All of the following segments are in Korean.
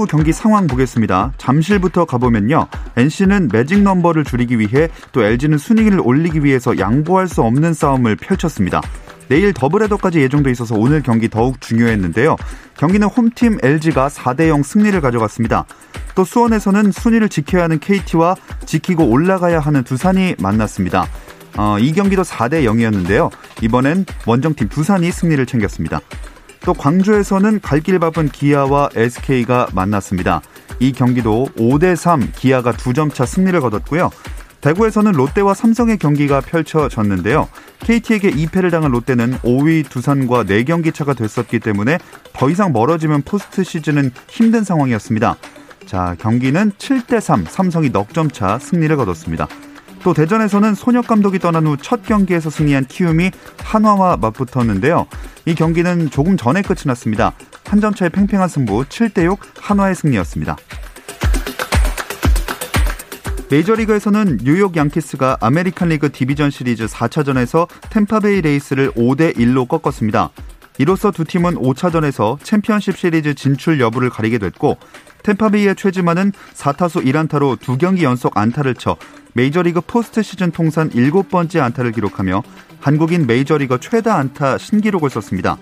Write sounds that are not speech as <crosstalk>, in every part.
프로야구 경기 상황 보겠습니다. 잠실부터 가보면요. NC는 매직 넘버를 줄이기 위해 또 LG는 순위를 올리기 위해서 양보할 수 없는 싸움을 펼쳤습니다. 내일 더블헤더까지 예정돼 있어서 오늘 경기 더욱 중요했는데요. 경기는 홈팀 LG가 4대0 승리를 가져갔습니다. 또 수원에서는 순위를 지켜야 하는 KT와 지키고 올라가야 하는 두산이 만났습니다. 어, 이 경기도 4대 0이었는데요. 이번엔 원정팀 두산이 승리를 챙겼습니다. 또 광주에서는 갈 길 바쁜 기아와 SK가 만났습니다. 이 경기도 5대 3 기아가 2점 차 승리를 거뒀고요. 대구에서는 롯데와 삼성의 경기가 펼쳐졌는데요. KT에게 2패를 당한 롯데는 5위 두산과 4경기 차가 됐었기 때문에 더 이상 멀어지면 포스트 시즌은 힘든 상황이었습니다. 자, 경기는 7대 3 삼성이 넉점 차 승리를 거뒀습니다. 또 대전에서는 손혁 감독이 떠난 후 첫 경기에서 승리한 키움이 한화와 맞붙었는데요. 이 경기는 조금 전에 끝이 났습니다. 한 점 차의 팽팽한 승부 7대 6 한화의 승리였습니다. 메이저리그에서는 뉴욕 양키스가 아메리칸 리그 디비전 시리즈 4차전에서 템파베이 레이스를 5대 1로 꺾었습니다. 이로써 두 팀은 5차전에서 챔피언십 시리즈 진출 여부를 가리게 됐고 템파베이의 최지만은 4타수 1안타로 두 경기 연속 안타를 쳐 메이저리그 포스트 시즌 통산 7번째 안타를 기록하며 한국인 메이저리거 최다 안타 신기록을 썼습니다.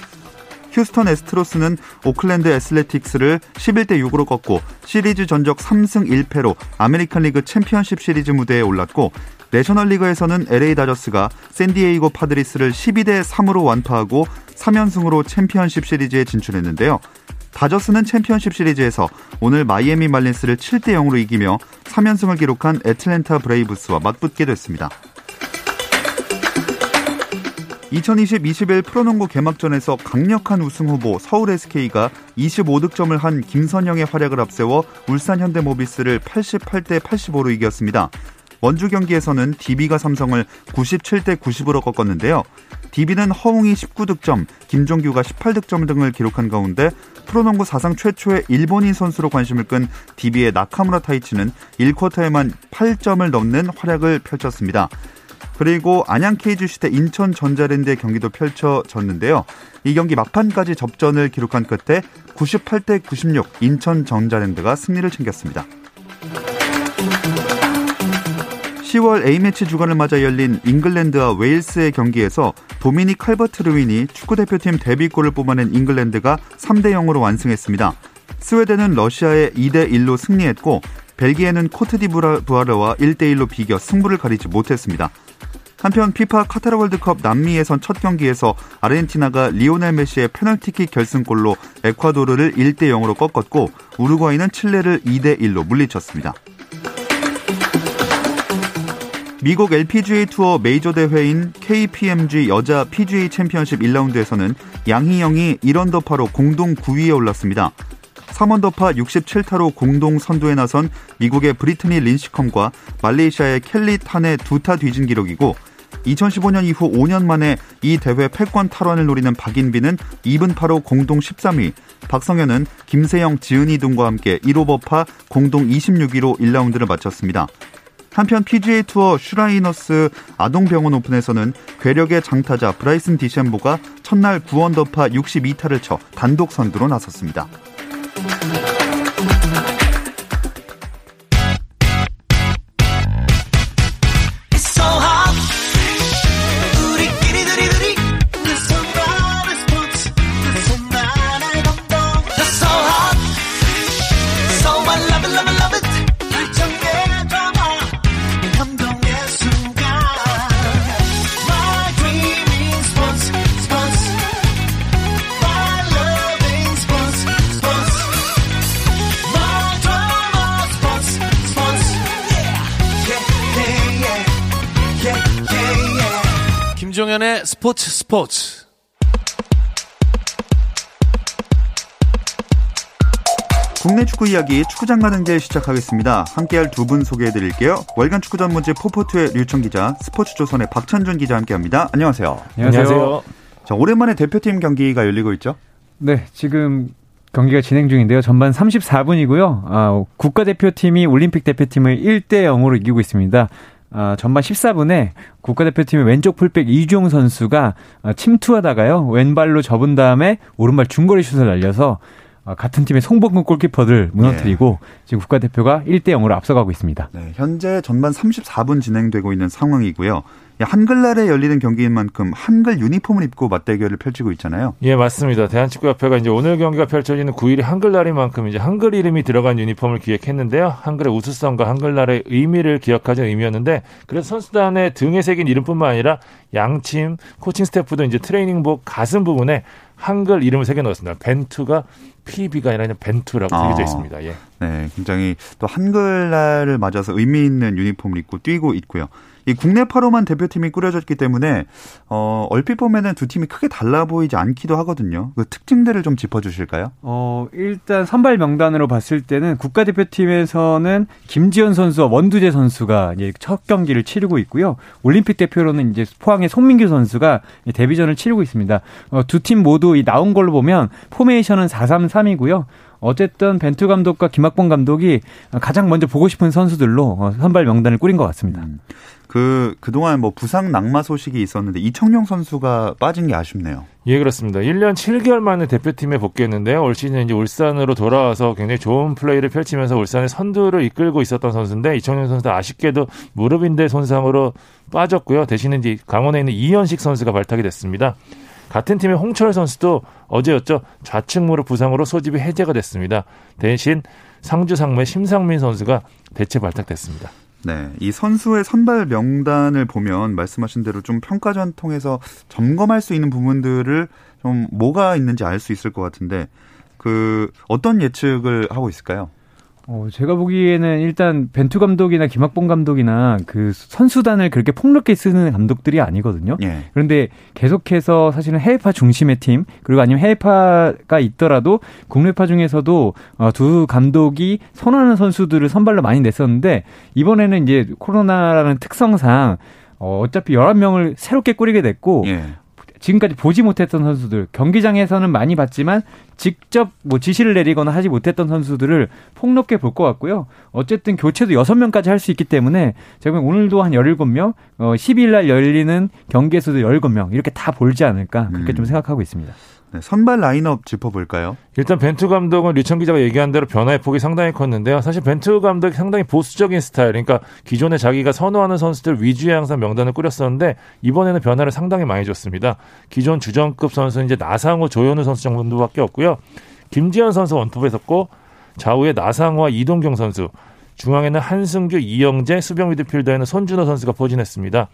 휴스턴 에스트로스는 오클랜드 애슬레틱스를 11대 6으로 꺾고 시리즈 전적 3승 1패로 아메리칸 리그 챔피언십 시리즈 무대에 올랐고 내셔널 리그에서는 LA 다저스가 샌디에이고 파드리스를 12대 3으로 완파하고 3연승으로 챔피언십 시리즈에 진출했는데요. 다저스는 챔피언십 시리즈에서 오늘 마이애미 말린스를 7대 0으로 이기며 3연승을 기록한 애틀랜타 브레이브스와 맞붙게 됐습니다. 2020-21 프로농구 개막전에서 강력한 우승 후보 서울 SK가 25득점을 한 김선영의 활약을 앞세워 울산 현대모비스를 88대 85로 이겼습니다. 원주 경기에서는 DB가 삼성을 97대 90으로 꺾었는데요. DB는 허웅이 19득점, 김종규가 18득점 등을 기록한 가운데 프로농구 사상 최초의 일본인 선수로 관심을 끈 DB의 나카무라 타이치는 1쿼터에만 8점을 넘는 활약을 펼쳤습니다. 그리고 안양 KGC 대 인천 전자랜드의 경기도 펼쳐졌는데요. 이 경기 막판까지 접전을 기록한 끝에 98대 96 인천 전자랜드가 승리를 챙겼습니다. 10월 A매치 주간을 맞아 열린 잉글랜드와 웨일스의 경기에서 도미닉 칼버트 르윈이 축구대표팀 데뷔골을 뽑아낸 잉글랜드가 3대 0으로 완승했습니다. 스웨덴은 러시아에 2대 1로 승리했고 벨기에는 코트디부아르와 1대 1로 비겨 승부를 가리지 못했습니다. 한편 피파 카타르 월드컵 남미예선 첫 경기에서 아르헨티나가 리오넬 메시의 페널티킥 결승골로 에콰도르를 1대 0으로 꺾었고 우루과이는 칠레를 2대 1로 물리쳤습니다. 미국 LPGA 투어 메이저 대회인 KPMG 여자 PGA 챔피언십 1라운드에서는 양희영이 1언더파로 공동 9위에 올랐습니다. 3언더파 67타로 공동 선두에 나선 미국의 브리트니 린시컴과 말레이시아의 켈리 탄의 두 타 뒤진 기록이고 2015년 이후 5년 만에 이 대회 패권 탈환을 노리는 박인비는 2분파로 공동 13위, 박성현은 김세영, 지은이 등과 함께 1오버파 공동 26위로 1라운드를 마쳤습니다. 한편 PGA 투어 슈라이너스 아동병원 오픈에서는 괴력의 장타자 브라이슨 디셈보가 첫날 9언더파 62타를 쳐 단독 선두로 나섰습니다. 스포츠 스포츠 국내 축구 이야기 축구장 가는 길 시작하겠습니다. 함께할 두 분 소개해드릴게요. 월간 축구 전문지 포포투의 류청 기자, 스포츠조선의 박찬준 기자 함께합니다. 안녕하세요. 안녕하세요. 자, 오랜만에 대표팀 경기가 열리고 있죠? 네, 지금 경기가 진행 중인데요. 전반 34분이고요. 아, 국가대표팀이 올림픽 대표팀을 1대 0으로 이기고 있습니다. 아, 전반 14분에 국가대표팀의 왼쪽 풀백 이주용 선수가 아, 침투하다가요. 왼발로 접은 다음에 오른발 중거리 슛을 날려서 아, 같은 팀의 송범근 골키퍼를 무너뜨리고 네. 지금 국가대표가 1대 0으로 앞서가고 있습니다. 네, 현재 전반 34분 진행되고 있는 상황이고요. 한글날에 열리는 경기인 만큼 한글 유니폼을 입고 맞대결을 펼치고 있잖아요. 예, 맞습니다. 대한축구협회가 이제 오늘 경기가 펼쳐지는 9일이 한글날인 만큼 이제 한글 이름이 들어간 유니폼을 기획했는데요. 한글의 우수성과 한글날의 의미를 기억하는 의미였는데 그래서 선수단의 등에 새긴 이름뿐만 아니라 양침, 코칭 스태프도 이제 트레이닝복 가슴 부분에 한글 이름을 새겨 넣었습니다. 벤투가 PB가 아니라 벤투라고 아, 새겨져 있습니다. 예. 네, 굉장히 또 한글날을 맞아서 의미 있는 유니폼을 입고 뛰고 있고요. 이 국내파로만 대표팀이 꾸려졌기 때문에 어 얼핏 보면은 두 팀이 크게 달라 보이지 않기도 하거든요. 그 특징들을 좀 짚어주실까요? 어 일단 선발 명단으로 봤을 때는 국가대표팀에서는 김지현 선수와 원두재 선수가 이제 첫 경기를 치르고 있고요. 올림픽 대표로는 이제 포항의 송민규 선수가 데뷔전을 치르고 있습니다. 어, 두 팀 모두 이 나온 걸로 보면 포메이션은 4-3-3 이고요. 어쨌든 벤투 감독과 김학봉 감독이 가장 먼저 보고 싶은 선수들로 어, 선발 명단을 꾸린 것 같습니다. 음. 그 그동안 뭐 부상 낙마 소식이 있었는데 이청용 선수가 빠진 게 아쉽네요. 예, 그렇습니다. 1년 7개월 만에 대표팀에 복귀했는데요. 올 시즌 이제 울산으로 돌아와서 굉장히 좋은 플레이를 펼치면서 울산의 선두를 이끌고 있었던 선수인데 이청용 선수 아쉽게도 무릎인대 손상으로 빠졌고요. 대신에 이제 강원에 있는 이현식 선수가 발탁이 됐습니다. 같은 팀의 홍철 선수도 어제였죠. 좌측 무릎 부상으로 소집이 해제가 됐습니다. 대신 상주 상무의 심상민 선수가 대체 발탁됐습니다. 네, 이 선수의 선발 명단을 보면 말씀하신 대로 좀 평가전 통해서 점검할 수 있는 부분들을 좀 뭐가 있는지 알 수 있을 것 같은데 그 어떤 예측을 하고 있을까요? 어, 제가 보기에는 일단 벤투 감독이나 김학봉 감독이나 그 선수단을 그렇게 폭넓게 쓰는 감독들이 아니거든요. 예. 그런데 계속해서 사실은 해외파 중심의 팀 그리고 아니면 해외파가 있더라도 국내파 중에서도 어, 두 감독이 선호하는 선수들을 선발로 많이 냈었는데 이번에는 이제 코로나라는 특성상 어, 어차피 11명을 새롭게 꾸리게 됐고 예. 지금까지 보지 못했던 선수들 경기장에서는 많이 봤지만 직접 뭐 지시를 내리거나 하지 못했던 선수들을 폭넓게 볼 것 같고요. 어쨌든 교체도 6명까지 할 수 있기 때문에 제가 오늘도 한 17명, 어 12일 날 열리는 경기에서도 17명 이렇게 다 볼지 않을까 그렇게 음. 좀 생각하고 있습니다. 네, 선발 라인업 짚어볼까요? 일단 벤투 감독은 류청 기자가 얘기한 대로 변화의 폭이 상당히 컸는데요. 사실 벤투 감독이 상당히 보수적인 스타일, 그러니까 기존에 자기가 선호하는 선수들 위주의 항상 명단을 꾸렸었는데 이번에는 변화를 상당히 많이 줬습니다. 기존 주전급 선수는 이제 나상호, 조현우 선수 정도밖에 없고요. 김지현 선수 원톱에 섰고 좌우에 나상호와 이동경 선수, 중앙에는 한승규, 이영재, 수병 미드필더에는 손준호 선수가 포진했습니다.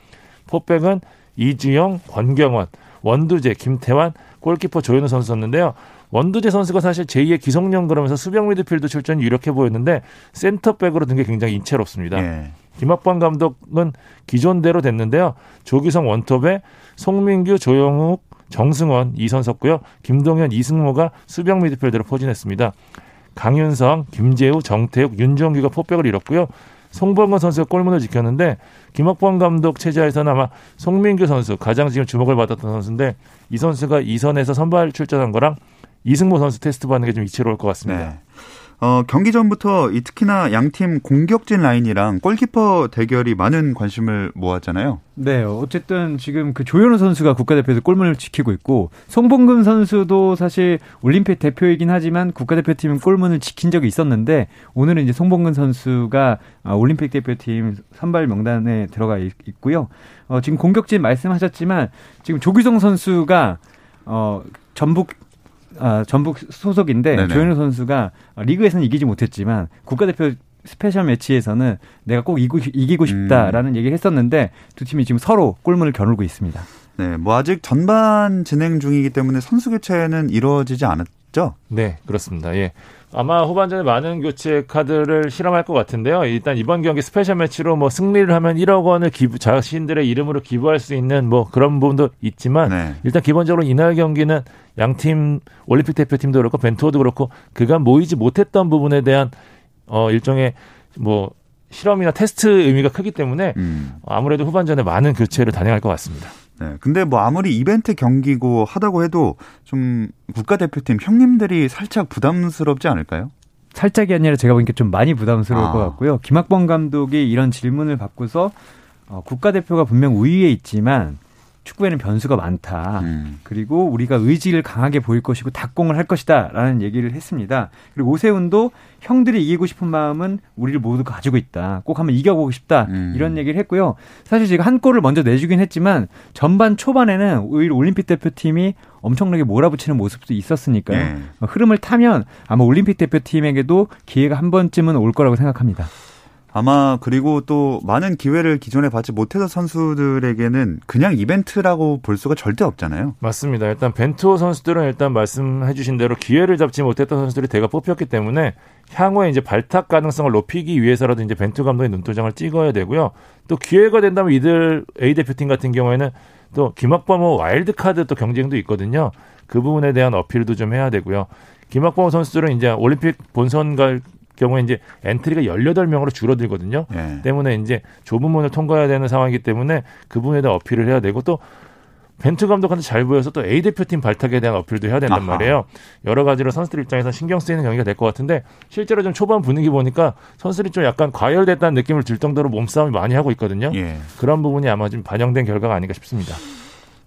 포백은 이주영, 권경원, 원두재, 김태환, 골키퍼 조현우 선수였는데요. 원두재 선수가 사실 제2의 기성용 그러면서 수병 미드필드 출전이 유력해 보였는데 센터백으로 든 게 굉장히 인체롭습니다. 예. 김학범 감독은 기존대로 됐는데요. 조기성 원톱에 송민규, 조영욱, 정승원, 이선석고요. 김동현, 이승모가 수병 미드필드로 포진했습니다. 강윤성, 김재우, 정태욱, 윤정규가 포백을 잃었고요. 송범근 선수가 골문을 지켰는데 김학범 감독 체제에서는 아마 송민규 선수 가장 지금 주목을 받았던 선수인데 이 선수가 이선에서 선발 출전한 거랑 이승모 선수 테스트 받는 게 좀 이치로울 것 같습니다. 네. 어, 경기 전부터 이 특히나 양팀 공격진 라인이랑 골키퍼 대결이 많은 관심을 모았잖아요. 네, 어쨌든 지금 그 조현우 선수가 국가대표에서 골문을 지키고 있고 송봉근 선수도 사실 올림픽 대표이긴 하지만 국가대표팀은 골문을 지킨 적이 있었는데 오늘은 이제 송봉근 선수가 아, 올림픽 대표팀 선발 명단에 들어가 있고요. 어, 지금 공격진 말씀하셨지만 지금 조규성 선수가 어 전북 아, 전북 소속인데 네네. 조현우 선수가 리그에서는 이기지 못했지만 국가대표 스페셜 매치에서는 내가 꼭 이기고, 이기고 싶다라는 음. 얘기를 했었는데 두 팀이 지금 서로 골문을 겨누고 있습니다. 네, 뭐 아직 전반 진행 중이기 때문에 선수 교체는 이루어지지 않았 맞죠? 네, 그렇습니다. 예. 아마 후반전에 많은 교체 카드를 실험할 것 같은데요. 일단 이번 경기 스페셜 매치로 뭐 승리를 하면 1억 원을 기부, 자신들의 이름으로 기부할 수 있는 뭐 그런 부분도 있지만 네. 일단 기본적으로 이날 경기는 양팀 올림픽 대표팀도 그렇고 벤투어도 그렇고 그간 모이지 못했던 부분에 대한 어 일종의 뭐 실험이나 테스트 의미가 크기 때문에 음. 아무래도 후반전에 많은 교체를 단행할 것 같습니다. 네. 근데 뭐 아무리 이벤트 경기고 하다고 해도 좀 국가대표팀 형님들이 살짝 부담스럽지 않을까요? 살짝이 아니라 제가 보니까 좀 많이 부담스러울 아. 것 같고요. 김학범 감독이 이런 질문을 받고서 어, 국가대표가 분명 우위에 있지만 축구에는 변수가 많다. 음. 그리고 우리가 의지를 강하게 보일 것이고 닭공을 할 것이다라는 얘기를 했습니다. 그리고 오세훈도 형들이 이기고 싶은 마음은 우리를 모두 가지고 있다. 꼭 한번 이겨보고 싶다. 음. 이런 얘기를 했고요. 사실 제가 한 골을 먼저 내주긴 했지만 전반 초반에는 오히려 올림픽 대표팀이 엄청나게 몰아붙이는 모습도 있었으니까요. 네. 흐름을 타면 아마 올림픽 대표팀에게도 기회가 한 번쯤은 올 거라고 생각합니다. 아마 그리고 또 많은 기회를 기존에 받지 못해서 선수들에게는 그냥 이벤트라고 볼 수가 절대 없잖아요. 맞습니다. 일단 벤투호 선수들은 일단 말씀해 주신 대로 기회를 잡지 못했던 선수들이 대거 뽑혔기 때문에 향후에 이제 발탁 가능성을 높이기 위해서라도 이제 벤투 감독의 눈도장을 찍어야 되고요. 또 기회가 된다면 이들 A 대표팀 같은 경우에는 또 김학범호 와일드카드 또 경쟁도 있거든요. 그 부분에 대한 어필도 좀 해야 되고요. 김학범 선수들은 이제 올림픽 본선 갈 경우에 이제 엔트리가 18명으로 줄어들거든요. 네. 때문에 이제 좁은 문을 통과해야 되는 상황이기 때문에 그 부분에 대한 어필을 해야 되고 또 벤투 감독한테 잘 보여서 또 A 대표팀 발탁에 대한 어필도 해야 된단 아하. 말이에요. 여러 가지로 선수들 입장에서 신경 쓰이는 경기가 될 것 같은데 실제로 좀 초반 분위기 보니까 선수들이 좀 약간 과열됐다는 느낌을 들 정도로 몸싸움을 많이 하고 있거든요. 예. 그런 부분이 아마 좀 반영된 결과가 아닌가 싶습니다.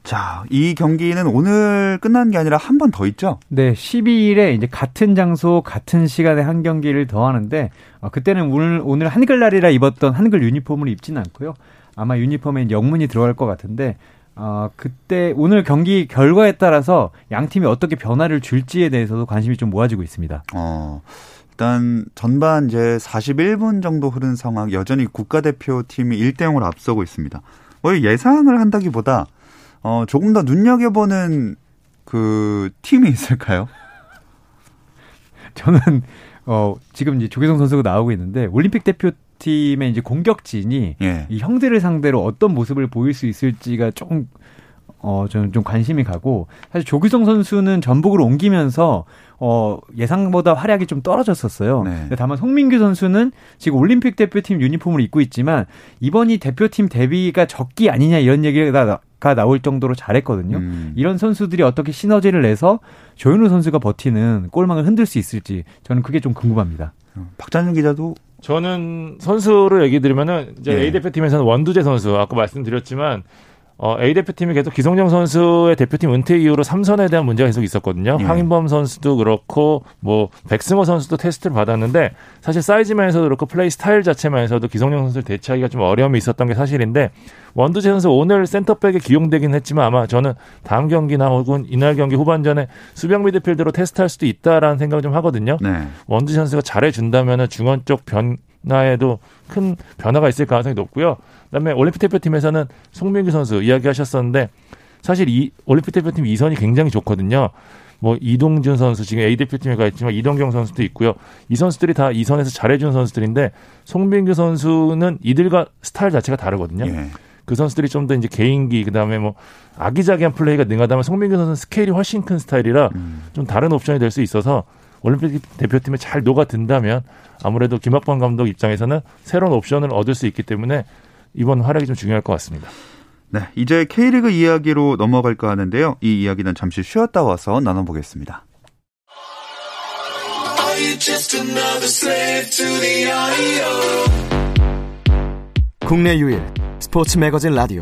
자, 이 경기는 오늘 끝난 게 아니라 한 번 더 있죠? 네, 12일에 이제 같은 장소, 같은 시간에 한 경기를 더 하는데, 어, 그때는 오늘, 오늘 한글날이라 입었던 한글 유니폼을 입지는 않고요. 아마 유니폼에 영문이 들어갈 것 같은데, 어, 그때 오늘 경기 결과에 따라서 양 팀이 어떻게 변화를 줄지에 대해서도 관심이 좀 모아지고 있습니다. 어. 일단 전반 이제 41분 정도 흐른 상황 여전히 국가대표팀이 1대 0으로 앞서고 있습니다. 뭐 예상을 한다기보다 어, 조금 더 눈여겨보는 그 팀이 있을까요? 저는 어, 지금 이제 조계성 선수가 나오고 있는데 올림픽 대표 팀의 이제 공격진이 예. 이 형들을 상대로 어떤 모습을 보일 수 있을지가 조금 어, 저는 좀 관심이 가고, 사실 조규성 선수는 전북으로 옮기면서, 어, 예상보다 활약이 좀 떨어졌었어요. 네. 다만 송민규 선수는 지금 올림픽 대표팀 유니폼을 입고 있지만, 이번이 대표팀 데뷔가 적기 아니냐 이런 얘기가 가 나올 정도로 잘했거든요. 음. 이런 선수들이 어떻게 시너지를 내서 조현우 선수가 버티는 골망을 흔들 수 있을지 저는 그게 좀 궁금합니다. 어, 박찬준 기자도 저는 선수를 얘기 드리면은 이제 예. A 대표팀에서는 원두재 선수 아까 말씀드렸지만 어, A 대표팀이 계속 기성용 선수의 대표팀 은퇴 이후로 삼선에 대한 문제가 계속 있었거든요. 예. 황인범 선수도 그렇고 뭐 백승호 선수도 테스트를 받았는데 사실 사이즈면에서도 그렇고 플레이 스타일 자체면에서도 기성용 선수를 대체하기가 좀 어려움이 있었던 게 사실인데 원두재 선수 오늘 센터백에 기용되긴 했지만 아마 저는 다음 경기나 혹은 이날 경기 후반전에 수병 미드필드로 테스트할 수도 있다라는 생각을 좀 하거든요. 네. 원두재 선수가 잘해준다면 중원 쪽 변 화에도 큰 변화가 있을 가능성이 높고요. 그다음에 올림픽 대표팀에서는 송민규 선수 이야기하셨었는데 사실 이 올림픽 대표팀 이선이 굉장히 좋거든요. 뭐 이동준 선수 지금 A 대표팀에 가 있지만 이동경 선수도 있고요. 이 선수들이 다 이선에서 잘해준 선수들인데 송민규 선수는 이들과 스타일 자체가 다르거든요. 예. 그 선수들이 좀 더 이제 개인기 그다음에 뭐 아기자기한 플레이가 능하다면 송민규 선수는 스케일이 훨씬 큰 스타일이라 음. 좀 다른 옵션이 될 수 있어서 올림픽 대표팀에 잘 녹아든다면 아무래도 김학범 감독 입장에서는 새로운 옵션을 얻을 수 있기 때문에 이번 활약이 좀 중요할 것 같습니다. 네, 이제 K리그 이야기로 넘어갈까 하는데요. 이 이야기는 잠시 쉬었다 와서 나눠보겠습니다. 국내 유일 스포츠 매거진 라디오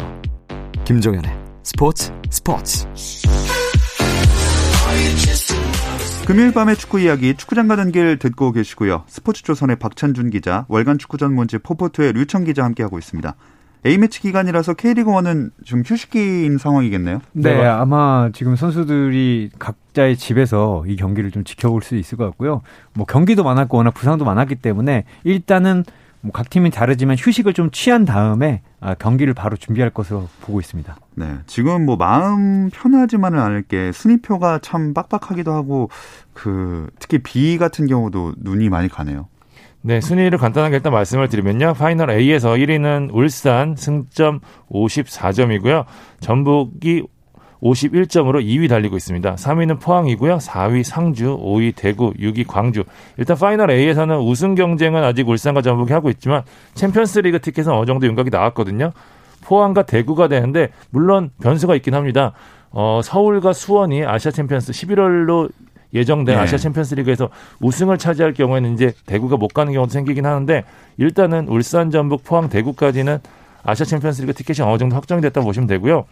김종현의 스포츠 스포츠 금요일 밤의 축구 이야기 축구장 가는 길 듣고 계시고요. 스포츠조선의 박찬준 기자, 월간 축구 전문지 포포트의 류청 기자 함께하고 있습니다. A매치 기간이라서 K리그1은 좀 휴식기인 상황이겠네요? 네, 네, 아마 지금 선수들이 각자의 집에서 이 경기를 좀 지켜볼 수 있을 것 같고요. 뭐 경기도 많았고 워낙 부상도 많았기 때문에 일단은 뭐 각 팀은 다르지만 휴식을 좀 취한 다음에 아, 경기를 바로 준비할 것으로 보고 있습니다. 네, 지금 뭐 마음 편하지만은 않을 게 순위표가 참 빡빡하기도 하고 그 특히 B 같은 경우도 눈이 많이 가네요. 네, 순위를 간단하게 일단 말씀을 드리면요. 파이널 A에서 1위는 울산 승점 54점이고요. 전북이 51점으로 2위 달리고 있습니다. 3위는 포항이고요. 4위 상주, 5위 대구, 6위 광주. 일단 파이널 A에서는 우승 경쟁은 아직 울산과 전북이 하고 있지만 챔피언스리그 티켓은 어느 정도 윤곽이 나왔거든요. 포항과 대구가 되는데 물론 변수가 있긴 합니다. 어, 서울과 수원이 아시아 챔피언스 11월로 예정된 네. 아시아 챔피언스리그에서 우승을 차지할 경우에는 이제 대구가 못 가는 경우도 생기긴 하는데 일단은 울산, 전북, 포항, 대구까지는 아시아 챔피언스리그 티켓이 어느 정도 확정이 됐다고 보시면 되고요.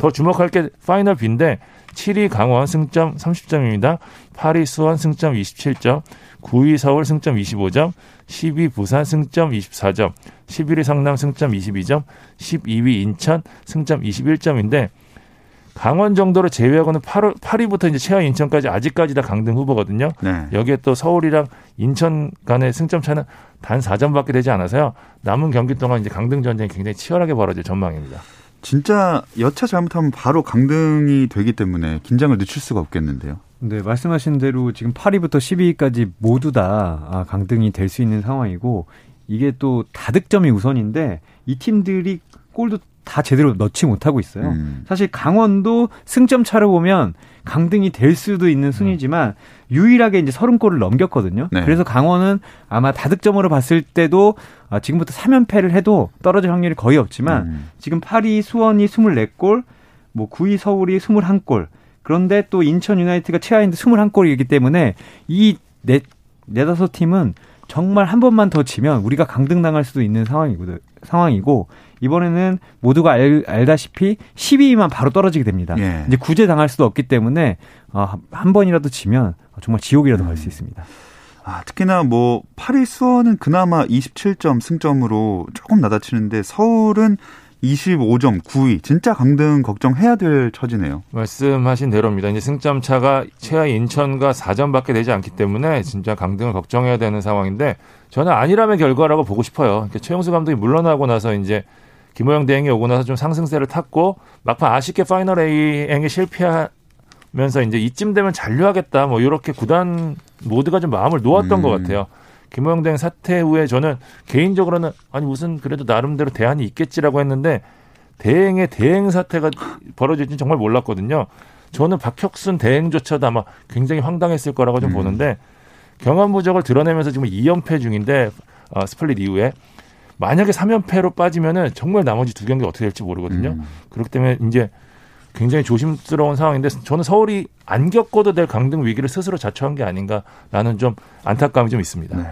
더 주목할 게 파이널 B인데 7위 강원 승점 30점입니다. 8위 수원 승점 27점, 9위 서울 승점 25점, 10위 부산 승점 24점, 11위 성남 승점 22점, 12위 인천 승점 21점인데 강원 정도로 제외하고는 8월, 8위부터 이제 최하 인천까지 아직까지 다 강등 후보거든요. 네. 여기에 또 서울이랑 인천 간의 승점 차는 단 4점밖에 되지 않아서요. 남은 경기 동안 이제 강등 전쟁이 굉장히 치열하게 벌어질 전망입니다. 진짜 여차 잘못하면 바로 강등이 되기 때문에 긴장을 늦출 수가 없겠는데요. 네, 말씀하신 대로 지금 8위부터 12위까지 모두 다 아, 강등이 될 수 있는 상황이고 이게 또 다득점이 우선인데 이 팀들이 골도 다 제대로 넣지 못하고 있어요. 음. 사실 강원도 승점 차를 보면 강등이 될 수도 있는 순위지만 유일하게 이제 30골을 넘겼거든요. 네. 그래서 강원은 아마 다득점으로 봤을 때도 아, 지금부터 3연패를 해도 떨어질 확률이 거의 없지만 음. 지금 8위 수원이 24골, 뭐 9위 서울이 21골. 그런데 또 인천 유나이트가 최하인데 21골이기 때문에 이 네, 네다섯 팀은 정말 한 번만 더 지면 우리가 강등당할 수도 있는 상황이고 상황이고 이번에는 모두가 알, 알다시피 12위만 바로 떨어지게 됩니다. 예. 이제 구제 당할 수도 없기 때문에 어, 한 번이라도 지면 정말 지옥이라도 음. 갈수 있습니다. 아, 특히나 뭐 파리 수원은 그나마 27점 승점으로 조금 낫다 치는데 서울은 25점 9위 진짜 강등 걱정해야 될 처지네요. 말씀하신 대로입니다. 이제 승점 차가 최하 인천과 4점밖에 되지 않기 때문에 진짜 강등을 걱정해야 되는 상황인데 저는 안일함의 결과라고 보고 싶어요. 그러니까 최용수 감독이 물러나고 나서 이제 김호영 대행이 오고 나서 좀 상승세를 탔고 막판 아쉽게 파이널 A행에 실패하 면서 이제 이쯤 되면 잔류하겠다 뭐 이렇게 구단 모두가 좀 마음을 놓았던 음. 것 같아요. 김호영 대행 사퇴 후에 저는 개인적으로는 아니 무슨 그래도 나름대로 대안이 있겠지라고 했는데 대행의 대행 사태가 벌어질지 정말 몰랐거든요. 저는 박혁순 대행조차도 아마 굉장히 황당했을 거라고 좀 음. 보는데 경험 부족을 드러내면서 지금 2연패 중인데 어, 스플릿 이후에 만약에 3연패로 빠지면은 정말 나머지 두 경기 어떻게 될지 모르거든요. 음. 그렇기 때문에 이제 굉장히 조심스러운 상황인데 저는 서울이 안 겪어도 될 강등 위기를 스스로 자초한 게 아닌가라는 좀 안타까움이 좀 있습니다. 네.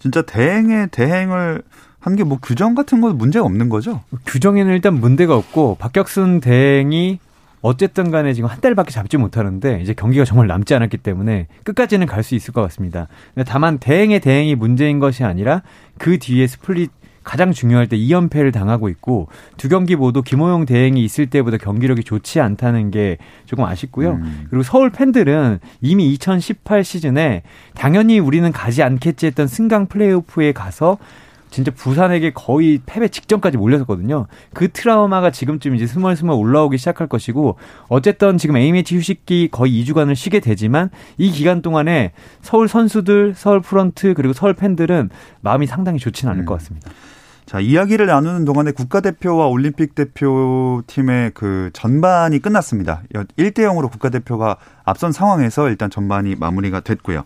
진짜 대행에 대행을 한 게 뭐 규정 같은 건 문제가 없는 거죠? 규정에는 일단 문제가 없고 박혁순 대행이 어쨌든 간에 지금 한 달밖에 맡지 못하는데 이제 경기가 정말 남지 않았기 때문에 끝까지는 갈 수 있을 것 같습니다. 다만 대행의 대행이 문제인 것이 아니라 그 뒤에 스플릿 가장 중요할 때 2연패를 당하고 있고 두 경기 모두 김호영 대행이 있을 때보다 경기력이 좋지 않다는 게 조금 아쉽고요. 음. 그리고 서울 팬들은 이미 2018 시즌에 당연히 우리는 가지 않겠지 했던 승강 플레이오프에 가서 진짜 부산에게 거의 패배 직전까지 몰렸었거든요. 그 트라우마가 지금쯤 이제 스멀스멀 올라오기 시작할 것이고 어쨌든 지금 A매치 휴식기 거의 2주간을 쉬게 되지만 이 기간 동안에 서울 선수들, 서울 프런트 그리고 서울 팬들은 마음이 상당히 좋지는 않을 음. 것 같습니다. 자, 이야기를 나누는 동안에 국가대표와 올림픽 대표팀의 그 전반이 끝났습니다. 1대 0으로 국가대표가 앞선 상황에서 일단 전반이 마무리가 됐고요.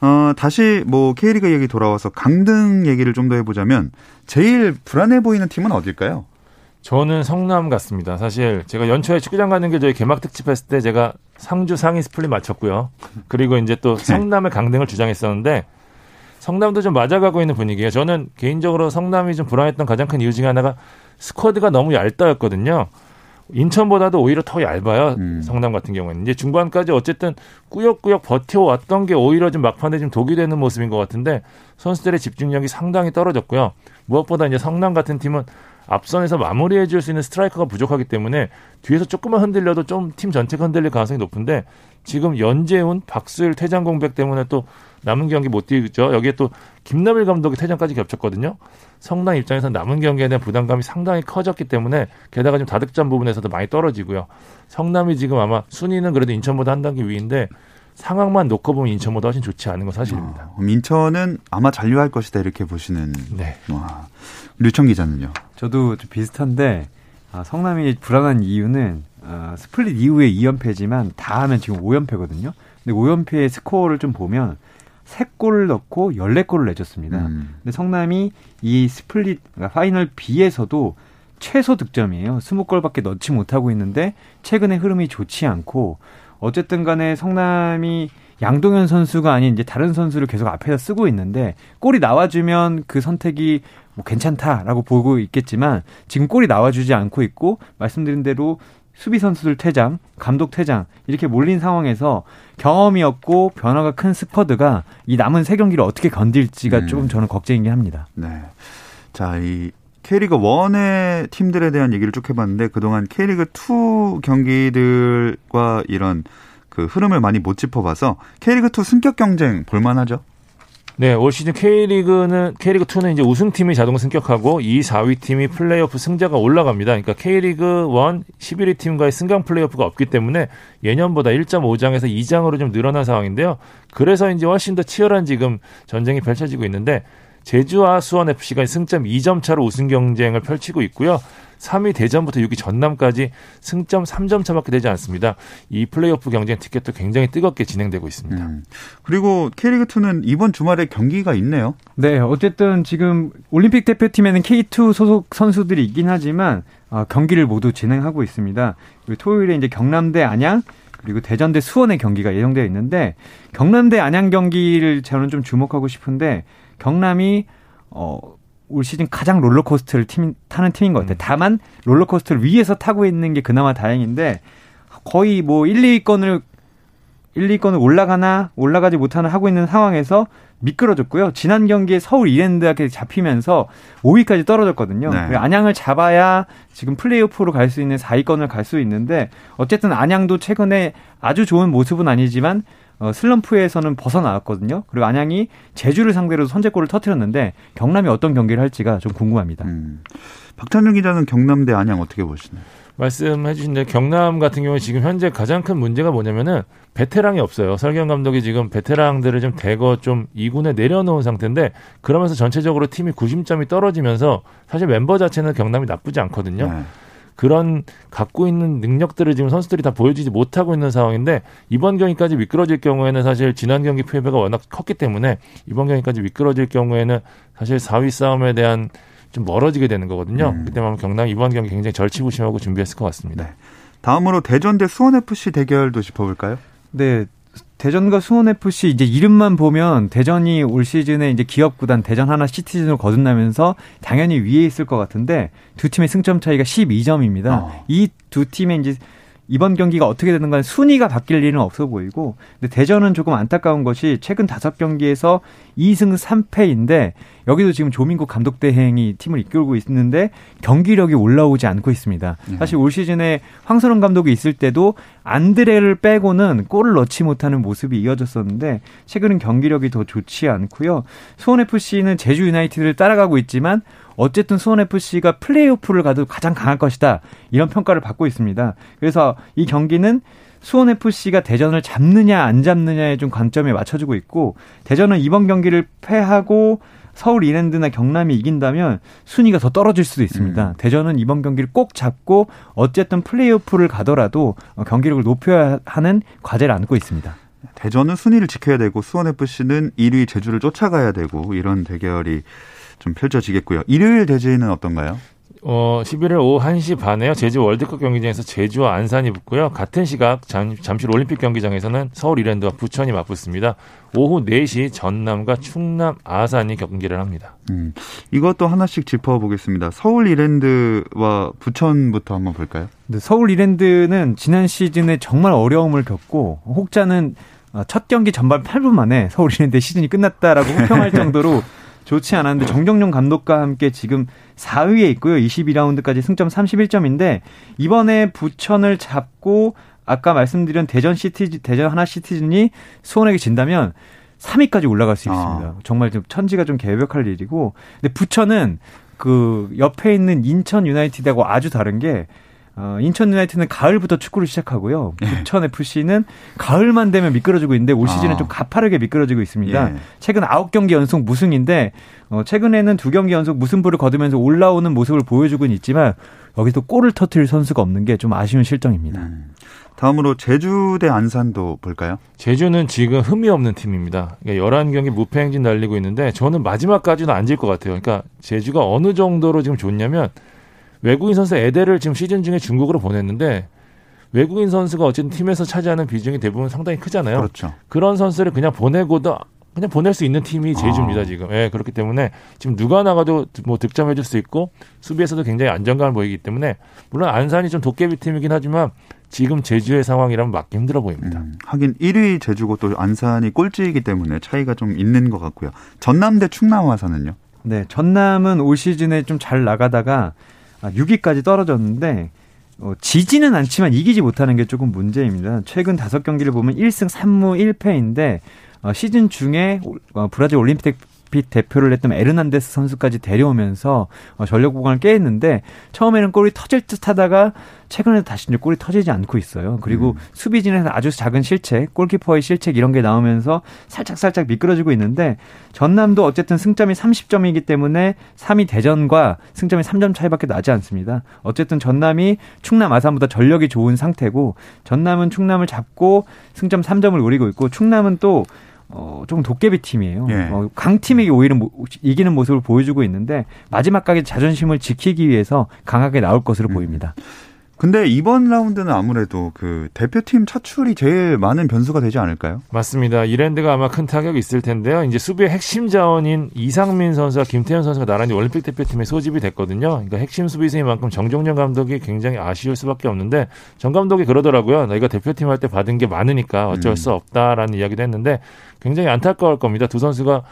어, 다시 뭐 K리그 얘기 돌아와서 강등 얘기를 좀 더 해보자면 제일 불안해 보이는 팀은 어딜까요? 저는 성남 같습니다. 사실 제가 연초에 축구장 가는 게 저희 개막 특집 했을 때 제가 상주 상위 스플릿 맞췄고요. 그리고 이제 또 네. 성남의 강등을 주장했었는데 성남도 좀 맞아가고 있는 분위기예요. 저는 개인적으로 성남이 좀 불안했던 가장 큰 이유 중에 하나가 스쿼드가 너무 얇다였거든요. 인천보다도 오히려 더 얇아요. 음. 성남 같은 경우는 이제 중반까지 어쨌든 꾸역꾸역 버텨왔던 게 오히려 좀 막판에 좀 독이 되는 모습인 것 같은데 선수들의 집중력이 상당히 떨어졌고요. 무엇보다 이제 성남 같은 팀은 앞선에서 마무리해 줄 수 있는 스트라이커가 부족하기 때문에 뒤에서 조금만 흔들려도 좀 팀 전체가 흔들릴 가능성이 높은데 지금 연재훈, 박수일 퇴장 공백 때문에 또 남은 경기 못 뛰죠. 여기에 또 김나빌 감독이 퇴장까지 겹쳤거든요. 성남 입장에서 남은 경기에 대한 부담감이 상당히 커졌기 때문에 게다가 좀 다득점 부분에서도 많이 떨어지고요. 성남이 지금 아마 순위는 그래도 인천보다 한 단계 위인데 상황만 놓고 보면 인천보다 훨씬 좋지 않은 건 사실입니다. 어, 인천은 아마 잔류할 것이다 이렇게 보시는. 네. 와. 류청 기자는요. 저도 좀 비슷한데 아, 성남이 불안한 이유는 아, 스플릿 이후에 2연패지만 다 하면 지금 5연패거든요. 근데 5연패의 스코어를 좀 보면 3골을 넣고 14골을 내줬습니다. 음. 근데 성남이 이 스플릿 그러니까 파이널 B에서도 최소 득점이에요. 20골밖에 넣지 못하고 있는데 최근에 흐름이 좋지 않고 어쨌든 간에 성남이 양동현 선수가 아닌 이제 다른 선수를 계속 앞에서 쓰고 있는데 골이 나와주면 그 선택이 뭐 괜찮다라고 보고 있겠지만 지금 골이 나와주지 않고 있고 말씀드린 대로 수비 선수들 퇴장, 감독 퇴장 이렇게 몰린 상황에서 경험이 없고 변화가 큰 스쿼드가 이 남은 세 경기를 어떻게 건딜지가 음. 조금 저는 걱정이긴 합니다. 네. 자, 이 K리그 1의 팀들에 대한 얘기를 쭉 해봤는데 그동안 K리그 2 경기들과 이런 그 흐름을 많이 못 짚어봐서 K리그 2 승격 경쟁 볼만하죠? 네, 올 시즌 K리그는 K리그 2는 이제 우승팀이 자동 승격하고 2, 4위 팀이 플레이오프 승자가 올라갑니다. 그러니까 K리그 1 11위 팀과의 승강 플레이오프가 없기 때문에 예년보다 1.5장에서 2장으로 좀 늘어난 상황인데요. 그래서 이제 훨씬 더 치열한 지금 전쟁이 펼쳐지고 있는데 제주와 수원 FC가 승점 2점 차로 우승 경쟁을 펼치고 있고요. 3위 대전부터 6위 전남까지 승점 3점 차밖에 되지 않습니다. 이 플레이오프 경쟁 티켓도 굉장히 뜨겁게 진행되고 있습니다. 음. 그리고 K리그 2는 이번 주말에 경기가 있네요. 네, 어쨌든 지금 올림픽 대표팀에는 K2 소속 선수들이 있긴 하지만 어, 경기를 모두 진행하고 있습니다. 토요일에 이제 경남대 안양 그리고 대전대 수원의 경기가 예정되어 있는데 경남대 안양 경기를 저는 좀 주목하고 싶은데 경남이 어 올 시즌 가장 롤러코스터를 팀, 타는 팀인 것 같아요. 음. 다만 롤러코스터를 위에서 타고 있는 게 그나마 다행인데 거의 뭐 1, 2위권을 1, 2위권을 올라가나 올라가지 못하나 하고 있는 상황에서 미끄러졌고요. 지난 경기에 서울 이랜드한테 잡히면서 5위까지 떨어졌거든요. 네. 안양을 잡아야 지금 플레이오프로 갈 수 있는 4위권을 갈 수 있는데 어쨌든 안양도 최근에 아주 좋은 모습은 아니지만 어, 슬럼프에서는 벗어나왔거든요. 그리고 안양이 제주를 상대로 선제골을 터뜨렸는데 경남이 어떤 경기를 할지가 좀 궁금합니다. 음. 박찬준 기자는 경남 대 안양 어떻게 보시나요? 말씀해 주신 대로 경남 같은 경우에 지금 현재 가장 큰 문제가 뭐냐면은 베테랑이 없어요. 설경 감독이 지금 베테랑들을 좀 대거 좀 2군에 내려놓은 상태인데 그러면서 전체적으로 팀이 구심점이 떨어지면서 사실 멤버 자체는 경남이 나쁘지 않거든요. 네. 그런 갖고 있는 능력들을 지금 선수들이 다 보여주지 못하고 있는 상황인데 이번 경기까지 미끄러질 경우에는 사실 지난 경기 패배가 워낙 컸기 때문에 이번 경기까지 미끄러질 경우에는 사실 4위 싸움에 대한 좀 멀어지게 되는 거거든요. 음. 그때 보면 경남 이번 경기 굉장히 절치부심하고 준비했을 것 같습니다. 네. 다음으로 대전 대 수원 FC 대결도 짚어볼까요? 네, 대전과 수원 FC 이제 이름만 보면 대전이 올 시즌에 이제 기업 구단 대전 하나 시티즌을 거듭나면서 당연히 위에 있을 것 같은데 두 팀의 승점 차이가 12점입니다. 어. 이두 팀의 이제 이번 경기가 어떻게 되는 건 순위가 바뀔 일은 없어 보이고 근데 대전은 조금 안타까운 것이 최근 다섯 경기에서 2승 3패인데 여기도 지금 조민국 감독 대행이 팀을 이끌고 있는데 경기력이 올라오지 않고 있습니다. 네. 사실 올 시즌에 황선홍 감독이 있을 때도 안드레를 빼고는 골을 넣지 못하는 모습이 이어졌었는데 최근은 경기력이 더 좋지 않고요. 수원 FC는 제주 유나이티드를 따라가고 있지만 어쨌든 수원FC가 플레이오프를 가도 가장 강할 것이다. 이런 평가를 받고 있습니다. 그래서 이 경기는 수원FC가 대전을 잡느냐 안 잡느냐에 좀 관점에 맞춰주고 있고 대전은 이번 경기를 패하고 서울 이랜드나 경남이 이긴다면 순위가 더 떨어질 수도 있습니다. 음. 대전은 이번 경기를 꼭 잡고 어쨌든 플레이오프를 가더라도 경기력을 높여야 하는 과제를 안고 있습니다. 대전은 순위를 지켜야 되고 수원FC는 1위 제주를 쫓아가야 되고 이런 대결이 좀 펼쳐지겠고요. 일요일 대제는 어떤가요? 어, 11월 오후 1시 반에요. 제주 월드컵 경기장에서 제주와 안산이 붙고요. 같은 시각 잠, 잠실 올림픽 경기장에서는 서울 이랜드와 부천이 맞붙습니다. 오후 4시 전남과 충남 아산이 경기를 합니다. 음, 이것도 하나씩 짚어보겠습니다. 서울 이랜드와 부천부터 한번 볼까요? 네, 서울 이랜드는 지난 시즌에 정말 어려움을 겪고 혹자는 첫 경기 전반 8분 만에 서울 이랜드 시즌이 끝났다라고 <laughs> 호평할 정도로 좋지 않았는데 정정용 감독과 함께 지금 4위에 있고요. 22라운드까지 승점 31점인데 이번에 부천을 잡고 아까 말씀드린 대전 시티즈 대전 하나 시티즌이 수원에게 진다면 3위까지 올라갈 수 있습니다. 아. 정말 좀 천지가 좀 개벽할 일이고 근데 부천은 그 옆에 있는 인천 유나이티드하고 아주 다른 게 어, 인천 유나이티드는 가을부터 축구를 시작하고요. 예. 부천 FC는 가을만 되면 미끄러지고 있는데 올 시즌은 아. 좀 가파르게 미끄러지고 있습니다. 예. 최근 9경기 연속 무승인데 어, 최근에는 2경기 연속 무승부를 거두면서 올라오는 모습을 보여주고는 있지만 여기서 골을 터트릴 선수가 없는 게 좀 아쉬운 실정입니다. 음. 다음으로 제주 대 안산도 볼까요? 제주는 지금 흠이 없는 팀입니다. 그러니까 11경기 무패 행진 달리고 있는데 저는 마지막까지는 안 질 것 같아요. 그러니까 제주가 어느 정도로 지금 좋냐면 외국인 선수 에데를 지금 시즌 중에 중국으로 보냈는데 외국인 선수가 어쨌든 팀에서 차지하는 비중이 대부분 상당히 크잖아요. 그렇죠. 그런 선수를 그냥 보내고도 그냥 보낼 수 있는 팀이 제주입니다 아. 지금. 예, 그렇기 때문에 지금 누가 나가도 뭐 득점해줄 수 있고 수비에서도 굉장히 안정감을 보이기 때문에 물론 안산이 좀 도깨비 팀이긴 하지만 지금 제주의 상황이라면 맞기 힘들어 보입니다. 음, 하긴 1위 제주고 또 안산이 꼴찌이기 때문에 차이가 좀 있는 것 같고요. 전남 대 충남 화사는요? 네, 전남은 올 시즌에 좀 잘 나가다가 6위까지 아, 떨어졌는데 어, 지지는 않지만 이기지 못하는 게 조금 문제입니다. 최근 다섯 경기를 보면 1승 3무 1패인데 어, 시즌 중에 어, 브라질 올림픽 올림픽 대표를 했던 에르난데스 선수까지 데려오면서 어, 전력 보강을 깨했는데 처음에는 골이 터질 듯 하다가 최근에 다시 이제 골이 터지지 않고 있어요. 그리고 음. 수비진에서 아주 작은 실책, 골키퍼의 실책 이런 게 나오면서 살짝 살짝 미끄러지고 있는데 전남도 어쨌든 승점이 30점이기 때문에 3위 대전과 승점이 3점 차이밖에 나지 않습니다. 어쨌든 전남이 충남 아산보다 전력이 좋은 상태고 전남은 충남을 잡고 승점 3점을 노리고 있고 충남은 또 어, 좀 도깨비 팀이에요. 예. 어, 강팀에게 오히려 모, 이기는 모습을 보여주고 있는데 마지막까지 자존심을 지키기 위해서 강하게 나올 것으로 음. 보입니다. 근데 이번 라운드는 아무래도 그 대표팀 차출이 제일 많은 변수가 되지 않을까요? 맞습니다. 이랜드가 아마 큰 타격이 있을 텐데요. 이제 수비의 핵심 자원인 이상민 선수와 김태현 선수가 나란히 올림픽 대표팀에 소집이 됐거든요. 그러니까 핵심 수비수인 만큼 정종현 감독이 굉장히 아쉬울 수밖에 없는데 정 감독이 그러더라고요. 너희가 대표팀 할 때 받은 게 많으니까 어쩔 음. 수 없다라는 이야기도 했는데 굉장히 안타까울 겁니다. 두 선수가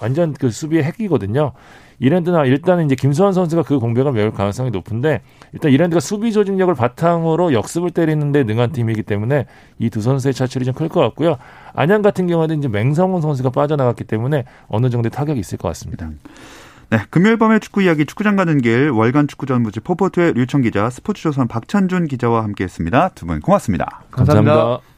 완전 그 수비의 핵이거든요. 이랜드나 일단은 이제 김수환 선수가 그 공백을 메울 가능성이 높은데 일단 이랜드가 수비 조직력을 바탕으로 역습을 때리는데 능한 팀이기 때문에 이 두 선수의 차출이 좀 클 것 같고요. 안양 같은 경우는 이제 맹성훈 선수가 빠져나갔기 때문에 어느 정도의 타격이 있을 것 같습니다. 네, 금요일 밤의 축구 이야기 축구장 가는 길 월간 축구 전무지 포포트의 류청 기자, 스포츠조선 박찬준 기자와 함께했습니다. 두 분 고맙습니다. 감사합니다. 감사합니다.